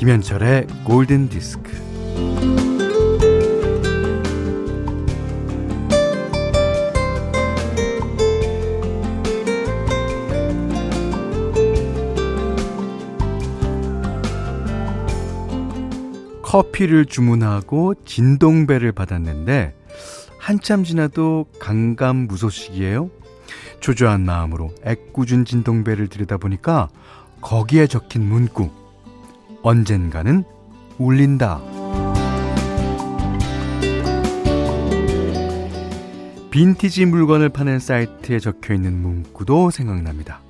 김현철의 골든 디스크. 커피를 주문하고 진동배를 받았는데 한참 지나도 강감 무소식이에요. 초조한 마음으로 애꿎은 진동배를 들여다보니까 거기에 적힌 문구 언젠가는 울린다. 빈티지 물건을 파는 사이트에 적혀 있는 문구도 생각납니다.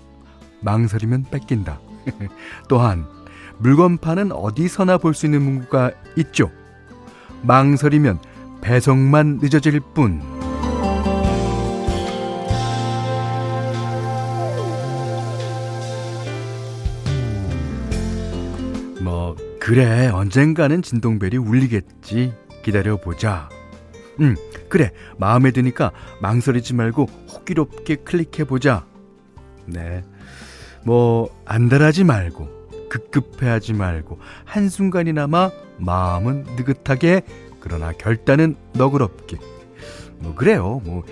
망설이면 뺏긴다. 또한 물건 파는 어디서나 볼 수 있는 문구가 있죠. 망설이면 배송만 늦어질 뿐. 그래, 언젠가는 진동벨이 울리겠지. 기다려보자. 응, 그래. 마음에 드니까 망설이지 말고 호기롭게 클릭해보자. 네. 뭐, 안달하지 말고, 급급해하지 말고 한순간이나마 마음은 느긋하게 그러나 결단은 너그럽게 뭐 그래요 뭐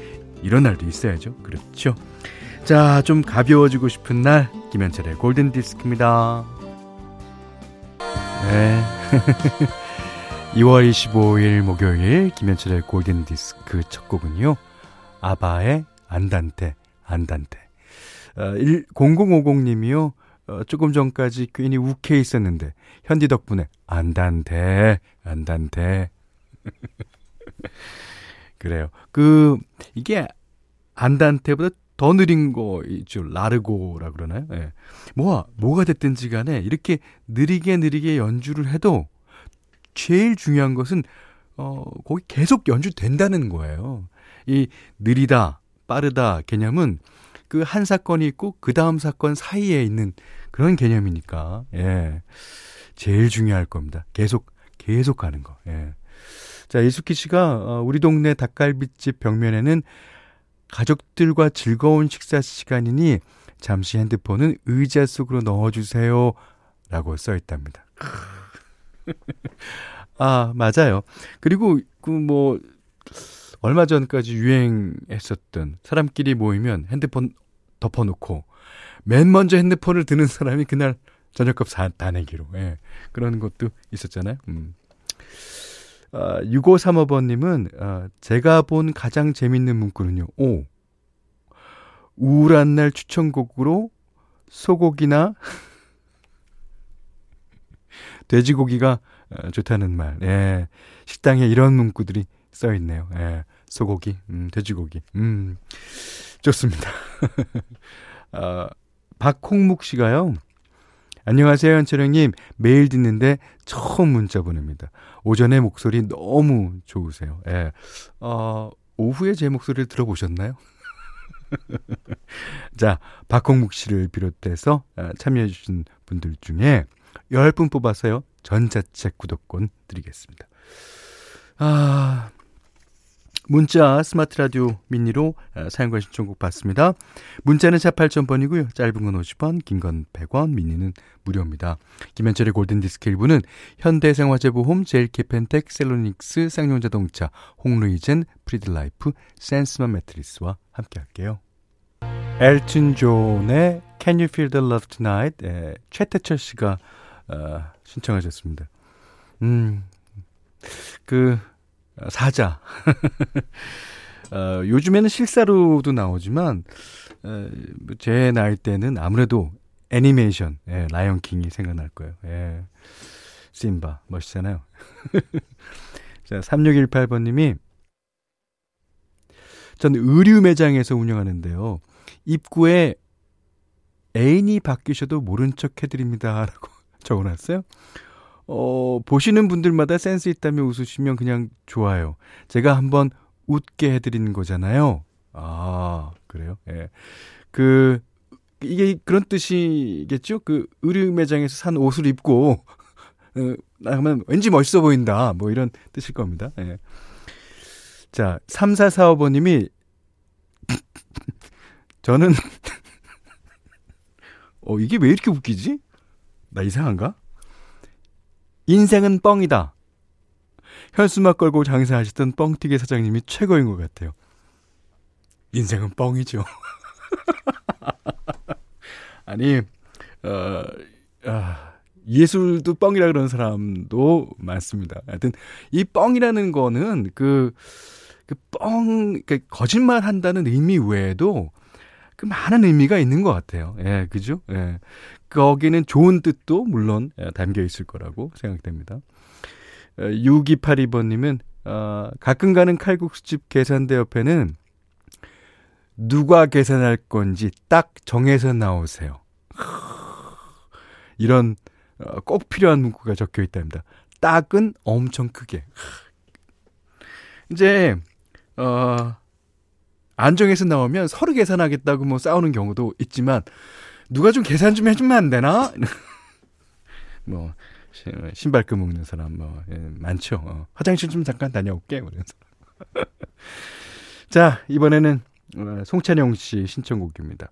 이런 날도 있어야죠 그렇죠 자 좀 가벼워지고 싶은 날 김현철의 골든디스크입니다 네. 2월 25일 목요일 김현철의 골든 디스크 첫 곡은요. 아바의 안단테 안단테. 어, 0050님이요. 어, 조금 전까지 괜히 욱해 있었는데 현디 덕분에 안단대 안단대 그래요. 그 이게 안단테보다 더 느린 거 있죠. 라르고라 그러나요? 예. 뭐가 뭐가 됐든지 간에 이렇게 느리게 느리게 연주를 해도 제일 중요한 것은 어 거기 계속 연주된다는 거예요. 이 느리다, 빠르다 개념은 그 한 사건이 있고 그 다음 사건 사이에 있는 그런 개념이니까, 예. 제일 중요할 겁니다. 계속, 계속 가는 거, 예. 자, 이수키 씨가, 어, 우리 동네 닭갈비집 벽면에는 가족들과 즐거운 식사 시간이니 잠시 핸드폰은 의자 속으로 넣어주세요. 라고 써 있답니다. 아, 맞아요. 그리고, 그, 뭐, 얼마 전까지 유행했었던 사람끼리 모이면 핸드폰 덮어놓고 맨 먼저 핸드폰을 드는 사람이 그날 저녁값 다 내기로. 예. 그런 것도 있었잖아요. 음. 아, 6535번님은, 아, 제가 본 가장 재밌는 문구는요, 오. 우울한 날 추천곡으로 소고기나 돼지고기가 어, 좋다는 말. 예. 식당에 이런 문구들이 써 있네요. 예. 소고기, 음, 돼지고기. 음. 좋습니다. 아, 박홍묵 씨가요. 안녕하세요, 현철형님. 매일 듣는데 처음 문자 보냅니다. 오전에 목소리 너무 좋으세요. 예. 어, 오후에 제 목소리를 들어보셨나요? 자, 박홍묵 씨를 비롯해서 아, 참여해주신 분들 중에 10분 뽑아서요. 전자책 구독권 드리겠습니다. 아, 문자 스마트 라디오 미니로 아, 사용과 신청곡 받습니다. 문자는 샵 8000번이고요. 짧은 건 50원, 긴 건 100원, 미니는 무료입니다. 김현철의 골든디스크 1부는 현대해상화재보험, 제일캐펜텍, 셀로닉스, 쌍용자동차, 홍루이젠, 프리드라이프, 센스맘 매트리스와 함께 할게요. 엘튼 존의 Can You Feel the Love Tonight? 에, 최태철 씨가 어, 신청하셨습니다. 음, 그 사자. 어, 요즘에는 실사로도 나오지만 어, 제 나이 때는 아무래도 애니메이션, 예, 라이언 킹이 생각날 거예요. 예. 심바 멋있잖아요. 자, 3618번 님이 전 의류 매장에서 운영하는데요. 입구에 애인이 바뀌셔도 모른 척 해드립니다. 라고 적어놨어요. 어, 보시는 분들마다 센스 있다며 웃으시면 그냥 좋아요. 제가 한번 웃게 해드리는 거잖아요. 아, 그래요? 예. 그, 이게 그런 뜻이겠죠? 그 의류 매장에서 산 옷을 입고, 어, 나가면 왠지 멋있어 보인다. 뭐 이런 뜻일 겁니다. 예. 자, 3445번님이, 저는, 어, 이게 왜 이렇게 웃기지? 나 이상한가? 인생은 뻥이다. 현수막 걸고 장사하시던 뻥튀기 사장님이 최고인 것 같아요. 인생은 뻥이죠. 아니, 어, 아, 예술도 뻥이라 그러는 사람도 많습니다. 하여튼, 이 뻥이라는 거는 그, 그 뻥, 그 거짓말 한다는 의미 외에도 그 많은 의미가 있는 것 같아요. 예, 그죠? 예. 거기는 좋은 뜻도 물론 예, 담겨 있을 거라고 생각됩니다. 6282번님은, 어, 가끔 가는 칼국수집 계산대 옆에는 누가 계산할 건지 딱 정해서 나오세요. 이런 어, 꼭 필요한 문구가 적혀 있답니다. 딱은 엄청 크게. 이제 어 안정해서 나오면 서로 계산하겠다고 뭐 싸우는 경우도 있지만 누가 좀 계산 좀 해주면 안 되나? 뭐 신발끈 묶는 사람 뭐 예, 많죠. 어, 화장실 좀 잠깐 다녀올게. 그래서 자 이번에는 어, 송찬영 씨 신청곡입니다.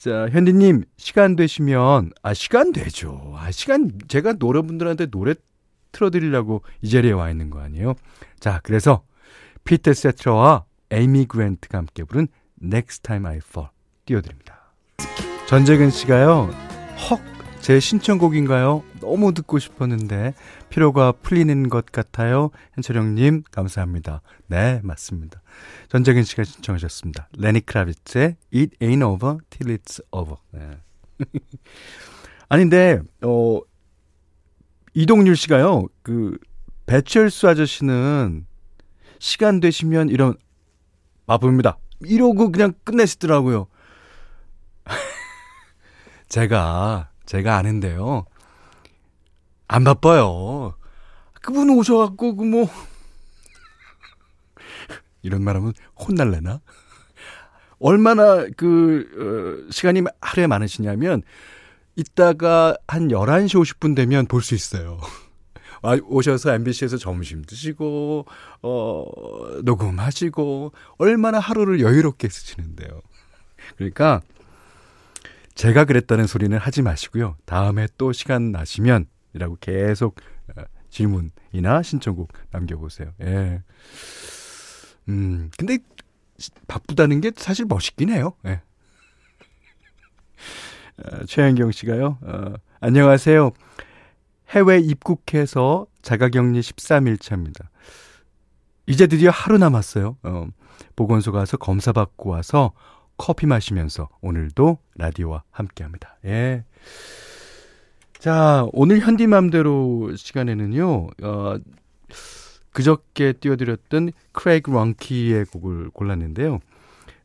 자, 현디님, 시간 되시면, 아, 시간 되죠. 아, 시간, 제가 노래분들한테 노래 틀어드리려고 이 자리에 와 있는 거 아니에요? 자, 그래서, 피터 세트러와 에이미 그랜트가 함께 부른 Next Time I Fall 띄워드립니다. 전재근 씨가요, 헉, 제 신청곡인가요? 너무 듣고 싶었는데 피로가 풀리는 것 같아요. 현철영님 감사합니다. 네 맞습니다. 전재근 씨가 신청하셨습니다. 레니 크라비츠의 It Ain't Over Till It's Over. 네. 아닌데 어 이동률 씨가요 그 배철수 아저씨는 시간 되시면 이런 바쁩니다. 이러고 그냥 끝내시더라고요. 제가 제가 아는데요. 안 바빠요. 그분 오셔갖고, 그 뭐, 이런 말 하면 혼날래나? 얼마나 그, 어, 시간이 하루에 많으시냐면, 이따가 한 11시 50분 되면 볼 수 있어요. 아, 오셔서 MBC에서 점심 드시고, 어, 녹음하시고, 얼마나 하루를 여유롭게 쓰시는데요. 그러니까, 제가 그랬다는 소리는 하지 마시고요. 다음에 또 시간 나시면 이라고 계속 어, 질문이나 신청곡 남겨보세요. 예. 음, 근데 바쁘다는 게 사실 멋있긴 해요. 예. 어, 최현경 씨가요, 어, 안녕하세요. 해외 입국해서 자가격리 13일 차입니다. 이제 드디어 하루 남았어요. 어, 보건소 가서 검사 받고 와서 커피 마시면서 오늘도 라디오와 함께 합니다. 예. 자, 오늘 현디맘대로 시간에는요, 어, 그저께 띄워드렸던 크레이그 런키의 곡을 골랐는데요.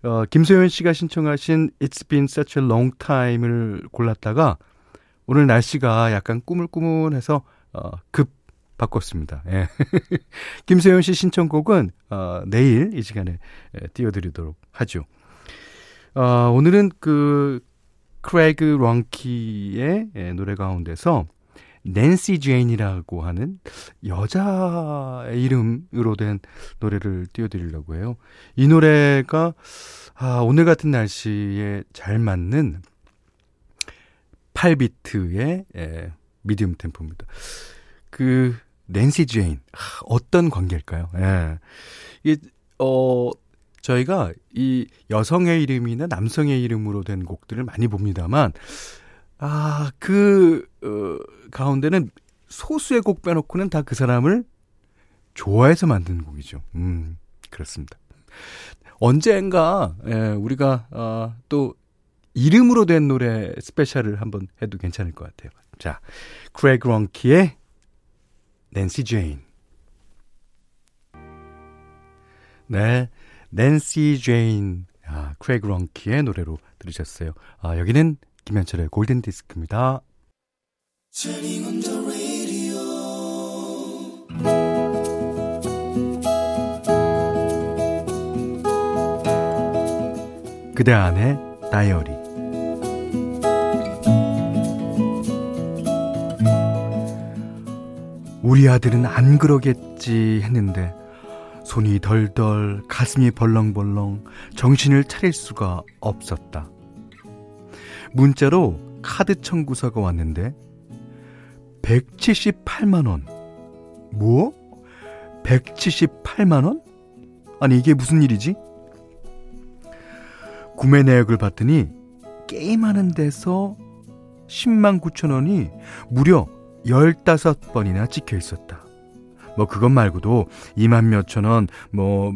어, 김소연 씨가 신청하신 It's Been Such a Long Time을 골랐다가 오늘 날씨가 약간 꾸물꾸물해서 어, 급 바꿨습니다. 예. 김소연 씨 신청곡은 어, 내일 이 시간에 예, 띄워드리도록 하죠. 어, 오늘은 그 크레이그 런키의 예, 노래 가운데서 낸시 제인이라고 하는 여자의 이름으로 된 노래를 띄워드리려고 해요. 이 노래가 아, 오늘 같은 날씨에 잘 맞는 8비트의 예, 미디움 템포입니다. 그 낸시 제인 아, 어떤 관계일까요? 예. 이게 어 저희가 이 여성의 이름이나 남성의 이름으로 된 곡들을 많이 봅니다만, 아, 그, 어, 가운데는 소수의 곡 빼놓고는 다 그 사람을 좋아해서 만든 곡이죠. 음, 그렇습니다. 언젠가, 예, 우리가, 어, 또, 이름으로 된 노래 special을 한번 해도 괜찮을 것 같아요. 자, 크레이그 런키의 낸시 제인. 네. 낸시 제인, 아, 크레이그 런키의 노래로 들으셨어요. 아, 여기는 김현철의 골든 디스크입니다. 그대 안의 다이어리 우리 아들은 안 그러겠지 했는데 손이 덜덜, 가슴이 벌렁벌렁, 정신을 차릴 수가 없었다. 문자로 카드 청구서가 왔는데, 178만 원. 뭐? 178만 원? 아니, 이게 무슨 일이지? 구매 내역을 봤더니 게임하는 데서 10만 9천 원이 무려 15번이나 찍혀 있었다. 뭐 그것 말고도 2만 몇천 원, 뭐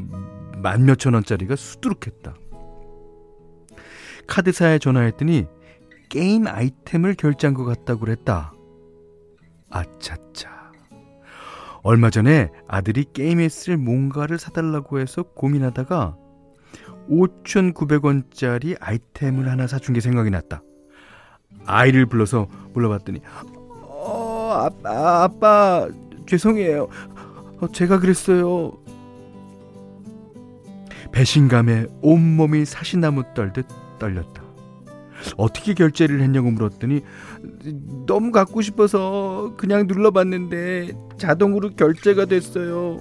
만 몇천 원짜리가 수두룩했다. 카드사에 전화했더니 게임 아이템을 결제한 것 같다고 그랬다. 아차차. 얼마 전에 아들이 게임에 쓸 뭔가를 사달라고 해서 고민하다가 5,900원짜리 아이템을 하나 사준 게 생각이 났다. 아이를 불러서 물어봤더니, 어, 아빠, 아빠, 죄송해요. 어, 제가 그랬어요. 배신감에 온몸이 사시나무 떨듯 떨렸다. 어떻게 결제를 했냐고 물었더니 너무 갖고 싶어서 그냥 눌러봤는데 자동으로 결제가 됐어요.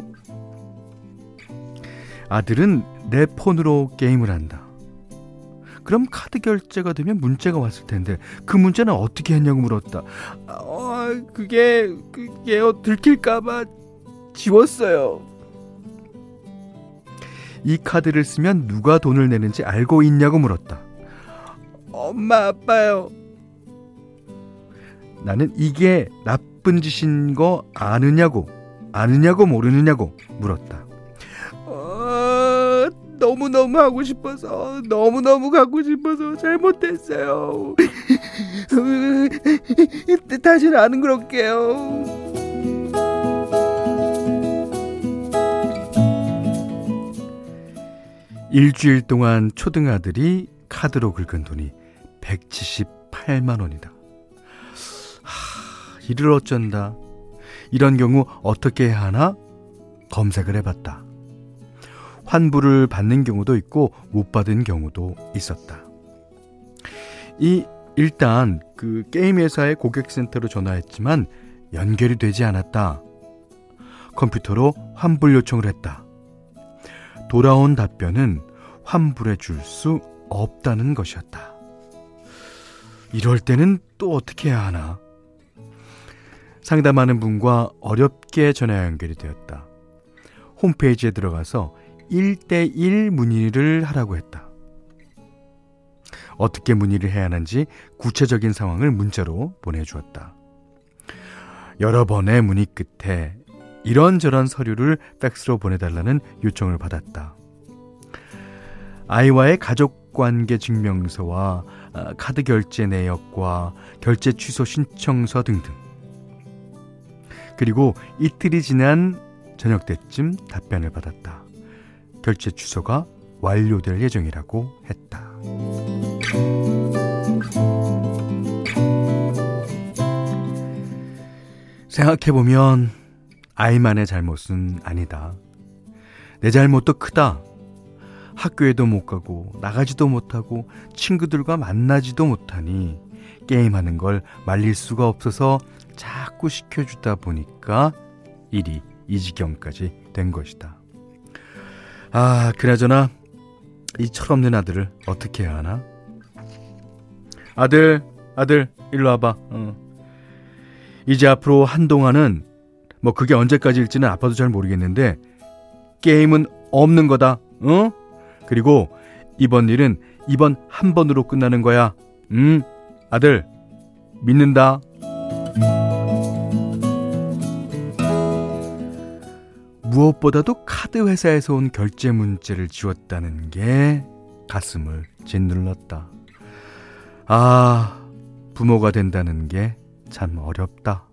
아들은 내 폰으로 게임을 한다. 그럼 카드 결제가 되면 문자가 왔을 텐데 그 문자는 어떻게 했냐고 물었다. 어, 그게 그게요 들킬까봐 지웠어요. 이 카드를 쓰면 누가 돈을 내는지 알고 있냐고 물었다. 엄마 아빠요. 나는 이게 나쁜 짓인 거 아느냐고 아느냐고 모르느냐고 물었다. 너무너무 하고 싶어서 너무너무 가고 싶어서 잘못했어요. 다시는 안 그럴게요. 일주일 동안 초등아들이 카드로 긁은 돈이 178만 원이다. 하, 이를 어쩐다. 이런 경우 어떻게 해야 하나? 검색을 해봤다. 환불을 받는 경우도 있고 못 받은 경우도 있었다. 이 일단 그 게임 회사의 고객센터로 전화했지만 연결이 되지 않았다. 컴퓨터로 환불 요청을 했다. 돌아온 답변은 환불해 줄 수 없다는 것이었다. 이럴 때는 또 어떻게 해야 하나? 상담하는 분과 어렵게 전화 연결이 되었다. 홈페이지에 들어가서 1대1 문의를 하라고 했다. 어떻게 문의를 해야 하는지 구체적인 상황을 문자로 보내주었다. 여러 번의 문의 끝에 이런저런 서류를 팩스로 보내달라는 요청을 받았다. 아이와의 가족관계 증명서와 아, 카드 결제 내역과 결제 취소 신청서 등등. 그리고 이틀이 지난 저녁 때쯤 답변을 받았다. 결제 취소가 완료될 예정이라고 했다. 생각해보면 아이만의 잘못은 아니다. 내 잘못도 크다. 학교에도 못 가고 나가지도 못하고 친구들과 만나지도 못하니 게임하는 걸 말릴 수가 없어서 자꾸 시켜주다 보니까 일이 이 지경까지 된 것이다. 아, 그나저나 이 철없는 아들을 어떻게 해야 하나? 아들, 아들, 일로 와봐. 어. 이제 앞으로 한동안은 뭐 그게 언제까지일지는 아빠도 잘 모르겠는데 게임은 없는 거다. 어? 그리고 이번 일은 이번 한 번으로 끝나는 거야. 음, 아들, 믿는다. 무엇보다도 카드 회사에서 온 결제 문제를 지웠다는 게 가슴을 짓눌렀다. 아, 부모가 된다는 게 참 어렵다.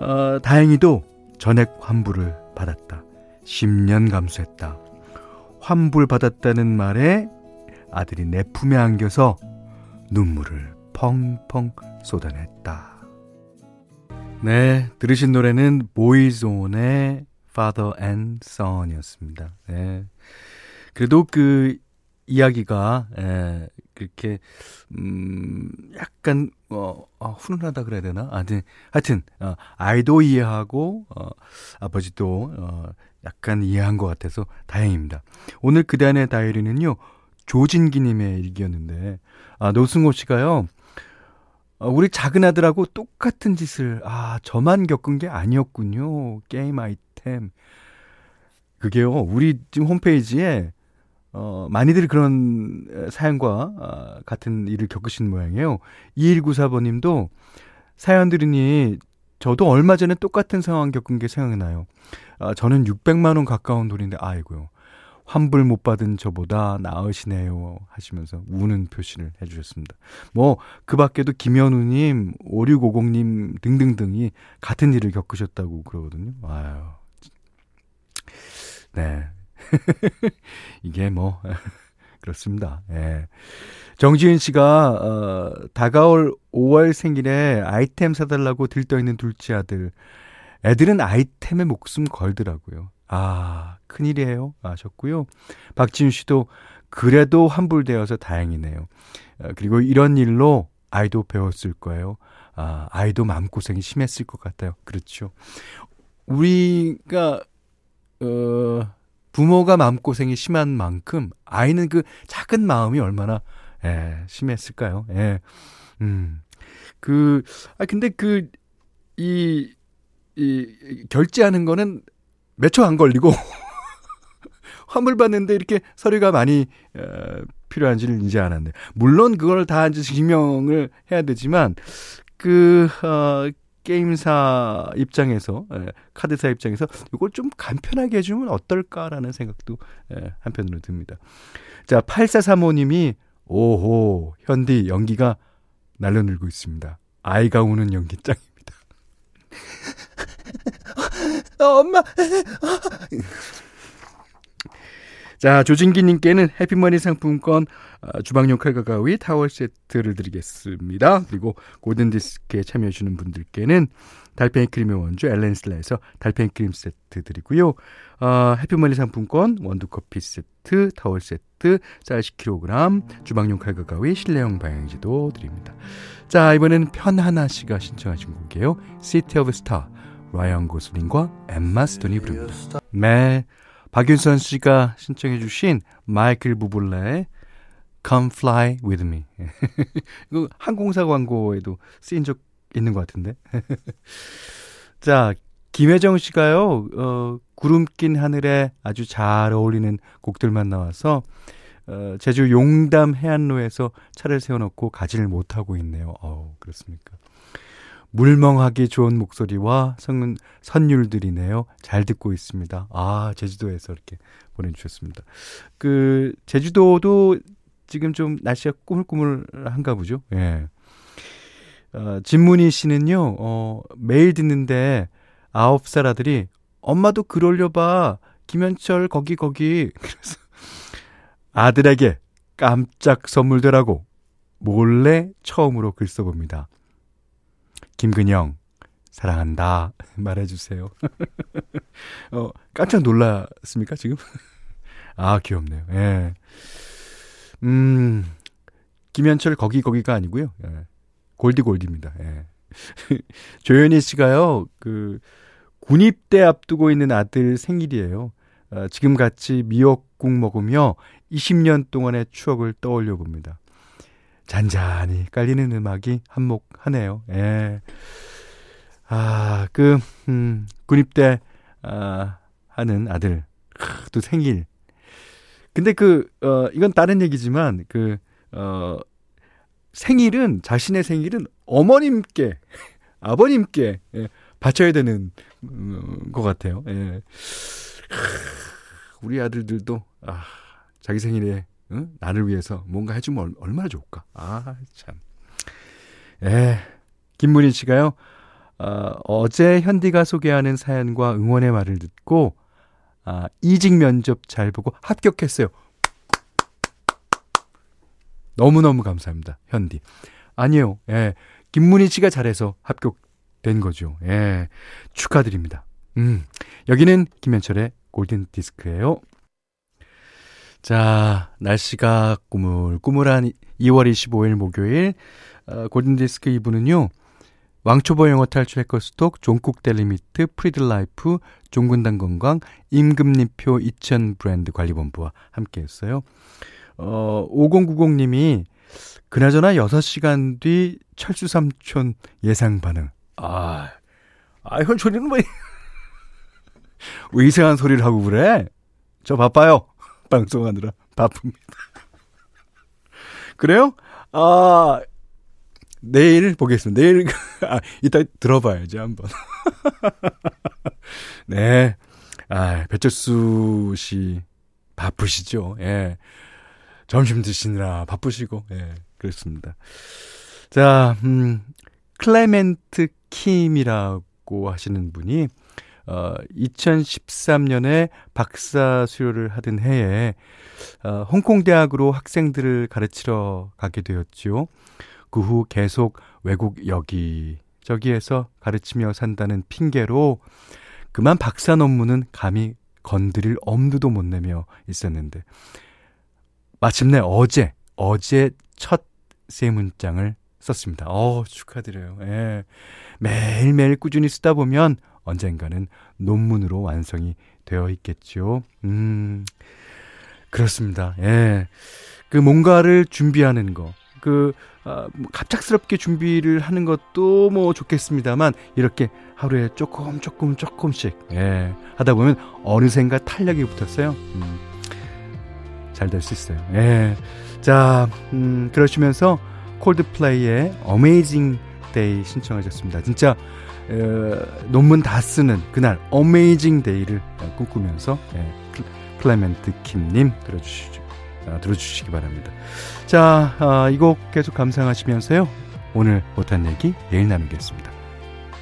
어, 다행히도 전액 환불을 받았다. 10년 감수했다. 환불 받았다는 말에 아들이 내 품에 안겨서 눈물을 펑펑 쏟아냈다. 네, 들으신 노래는 보이존의 Father and Son이었습니다. 네. 그래도 그 이야기가 에, 그렇게 음 약간 어, 어 훈훈하다 그래야 되나? 아, 네. 하여튼 어, 아이도 이해하고 어, 아버지도 어, 약간 이해한 것 같아서 다행입니다. 오늘 그대안의 다이어리는요 조진기님의 일기였는데 아 노승호 씨가요 어, 우리 작은 아들하고 똑같은 짓을, 아, 저만 겪은 게 아니었군요. 게임 아이템. 그게요, 우리 지금 홈페이지에, 어, 많이들 그런 사연과 어, 같은 일을 겪으신 모양이에요. 2194번 님도 사연 들으니 저도 얼마 전에 똑같은 상황 겪은 게 생각나요. 아, 저는 600만 원 가까운 돈인데, 아이고요. 환불 못 받은 저보다 나으시네요. 하시면서 우는 표시를 해주셨습니다. 뭐, 그 밖에도 김현우님, 5650님 등등등이 같은 일을 겪으셨다고 그러거든요. 아유. 네. 이게 뭐, 그렇습니다. 예. 정지은 씨가, 어, 다가올 5월 생일에 아이템 사달라고 들떠있는 둘째 아들. 애들은 아이템에 목숨 걸더라고요. 아, 큰일이에요. 아셨고요. 박지윤 씨도 그래도 환불되어서 다행이네요. 아, 그리고 이런 일로 아이도 배웠을 거예요. 아, 아이도 마음고생이 심했을 것 같아요. 그렇죠. 우리가, 어, 부모가 마음고생이 심한 만큼 아이는 그 작은 마음이 얼마나, 예, 심했을까요? 예. 음. 그, 아, 근데 그, 이, 이, 결제하는 거는 몇 초 안 걸리고 화물 받는데 이렇게 서류가 많이 어, 필요한지를 이제 알았는데 물론 그걸 다 이제 증명을 해야 되지만 그 어, 게임사 입장에서 예, 카드사 입장에서 이걸 좀 간편하게 해주면 어떨까라는 생각도 예, 한편으로 듭니다. 자 8435님이 오호 현디 연기가 날려늘고 있습니다. 아이가 우는 연기짱입니다. 어, 엄마. 자, 조진기님께는 해피머니 상품권 어, 주방용 칼과 가위 타월 세트를 드리겠습니다. 그리고 골든디스크에 참여해주는 분들께는 달팽이 크림의 원조 엘렌슬라에서 달팽이 크림 세트 드리고요. 어, 해피머니 상품권 원두커피 세트, 타월 세트, 쌀 10kg, 주방용 칼과 가위, 실내용 방향제도 드립니다. 자, 이번에는 편하나 씨가 신청하신 곡이에요. City of Star. 라이언 고슬링과 엠마 스톤이 부릅니다. 네, 박윤선 씨가 신청해 주신 마이클 부블레의 Come Fly With Me. 이거 항공사 광고에도 쓰인 적 있는 것 같은데. 자, 김혜정 씨가요, 어, 구름 낀 하늘에 아주 잘 어울리는 곡들만 나와서, 어, 제주 용담 해안로에서 차를 세워놓고 가지를 못하고 있네요. 어우, 그렇습니까. 물멍하기 좋은 목소리와 선, 선율들이네요. 잘 듣고 있습니다. 아, 제주도에서 이렇게 보내주셨습니다. 그, 제주도도 지금 좀 날씨가 꾸물꾸물한가 보죠. 예. 어, 진문희 씨는요, 어, 매일 듣는데 아홉 살 아들이 엄마도 글 올려봐. 김현철 거기 거기. 그래서 아들에게 깜짝 선물 되라고 몰래 처음으로 글 써봅니다. 김근영, 사랑한다. 말해주세요. 어, 깜짝 놀랐습니까, 지금? 아, 귀엽네요. 예. 음, 김현철 거기 거기가 아니고요. 예. 골디 골디입니다. 예. 조현희 씨가요, 그, 군입대 앞두고 있는 아들 생일이에요. 어, 지금 같이 미역국 먹으며 20년 동안의 추억을 떠올려 봅니다. 잔잔히 깔리는 음악이 한몫하네요. 예. 아, 그, 음, 군입대, 아, 하는 아들. 크, 또 생일. 근데 그, 어, 이건 다른 얘기지만, 그, 어, 생일은, 자신의 생일은 어머님께, 아버님께, 예, 바쳐야 되는, 음, 것 같아요. 예. 우리 아들들도, 아, 자기 생일에 응? 나를 위해서 뭔가 해주면 얼마나 좋을까. 아, 참. 에, 김문인 씨가요, 어, 어제 현디가 소개하는 사연과 응원의 말을 듣고, 아, 이직 면접 잘 보고 합격했어요. 너무너무 감사합니다, 현디. 아니요, 예. 김문희 씨가 잘해서 합격된 거죠. 예. 축하드립니다. 음. 여기는 김현철의 골든 디스크예요. 자, 날씨가 꾸물꾸물한 2월 25일 목요일 어, 골든디스크 2부는요. 왕초보 영어 탈출 해커스톡, 존쿡 델리미트, 프리드라이프, 종근당 건강, 임금님표 이천 브랜드 관리본부와 함께 했어요. 어, 5090님이 그나저나 6시간 뒤 철수 삼촌 예상 반응. 아, 아, 현철이는 왜, 왜 이상한 소리를 하고 그래? 저 바빠요. 방송하느라 바쁩니다. 그래요? 아, 내일 보겠습니다. 내일, 아, 이따 들어봐야지, 한번. 네. 아, 배철수 씨, 바쁘시죠? 예. 점심 드시느라 바쁘시고, 예, 그렇습니다. 자, 음, 클레멘트 킴이라고 하시는 분이, 어, 2013년에 박사 수료를 하던 해에, 어, 홍콩 대학으로 학생들을 가르치러 가게 되었죠. 그후 계속 외국 여기, 저기에서 가르치며 산다는 핑계로 그만 박사 논문은 감히 건드릴 엄두도 못 내며 있었는데, 마침내 어제, 어제 첫 세 문장을 썼습니다. 어, 축하드려요. 예. 매일매일 꾸준히 쓰다 보면 언젠가는 논문으로 완성이 되어 있겠죠. 음, 그렇습니다. 예. 그 뭔가를 준비하는 거, 그, 아, 뭐 갑작스럽게 준비를 하는 것도 뭐 좋겠습니다만, 이렇게 하루에 조금, 조금, 조금씩, 예. 하다 보면 어느샌가 탄력이 붙었어요. 음. 잘될 수 있어요. 예. 자, 음, 그러시면서 콜드플레이의 Amazing Day 신청하셨습니다. 진짜 어, 논문 다 쓰는 그날 Amazing Day를 꿈꾸면서 예, 클레멘트 킴님 들어주시죠. 아, 들어주시기 바랍니다. 자, 아, 이곡 계속 감상하시면서요. 오늘 못한 얘기 내일 나누겠습니다.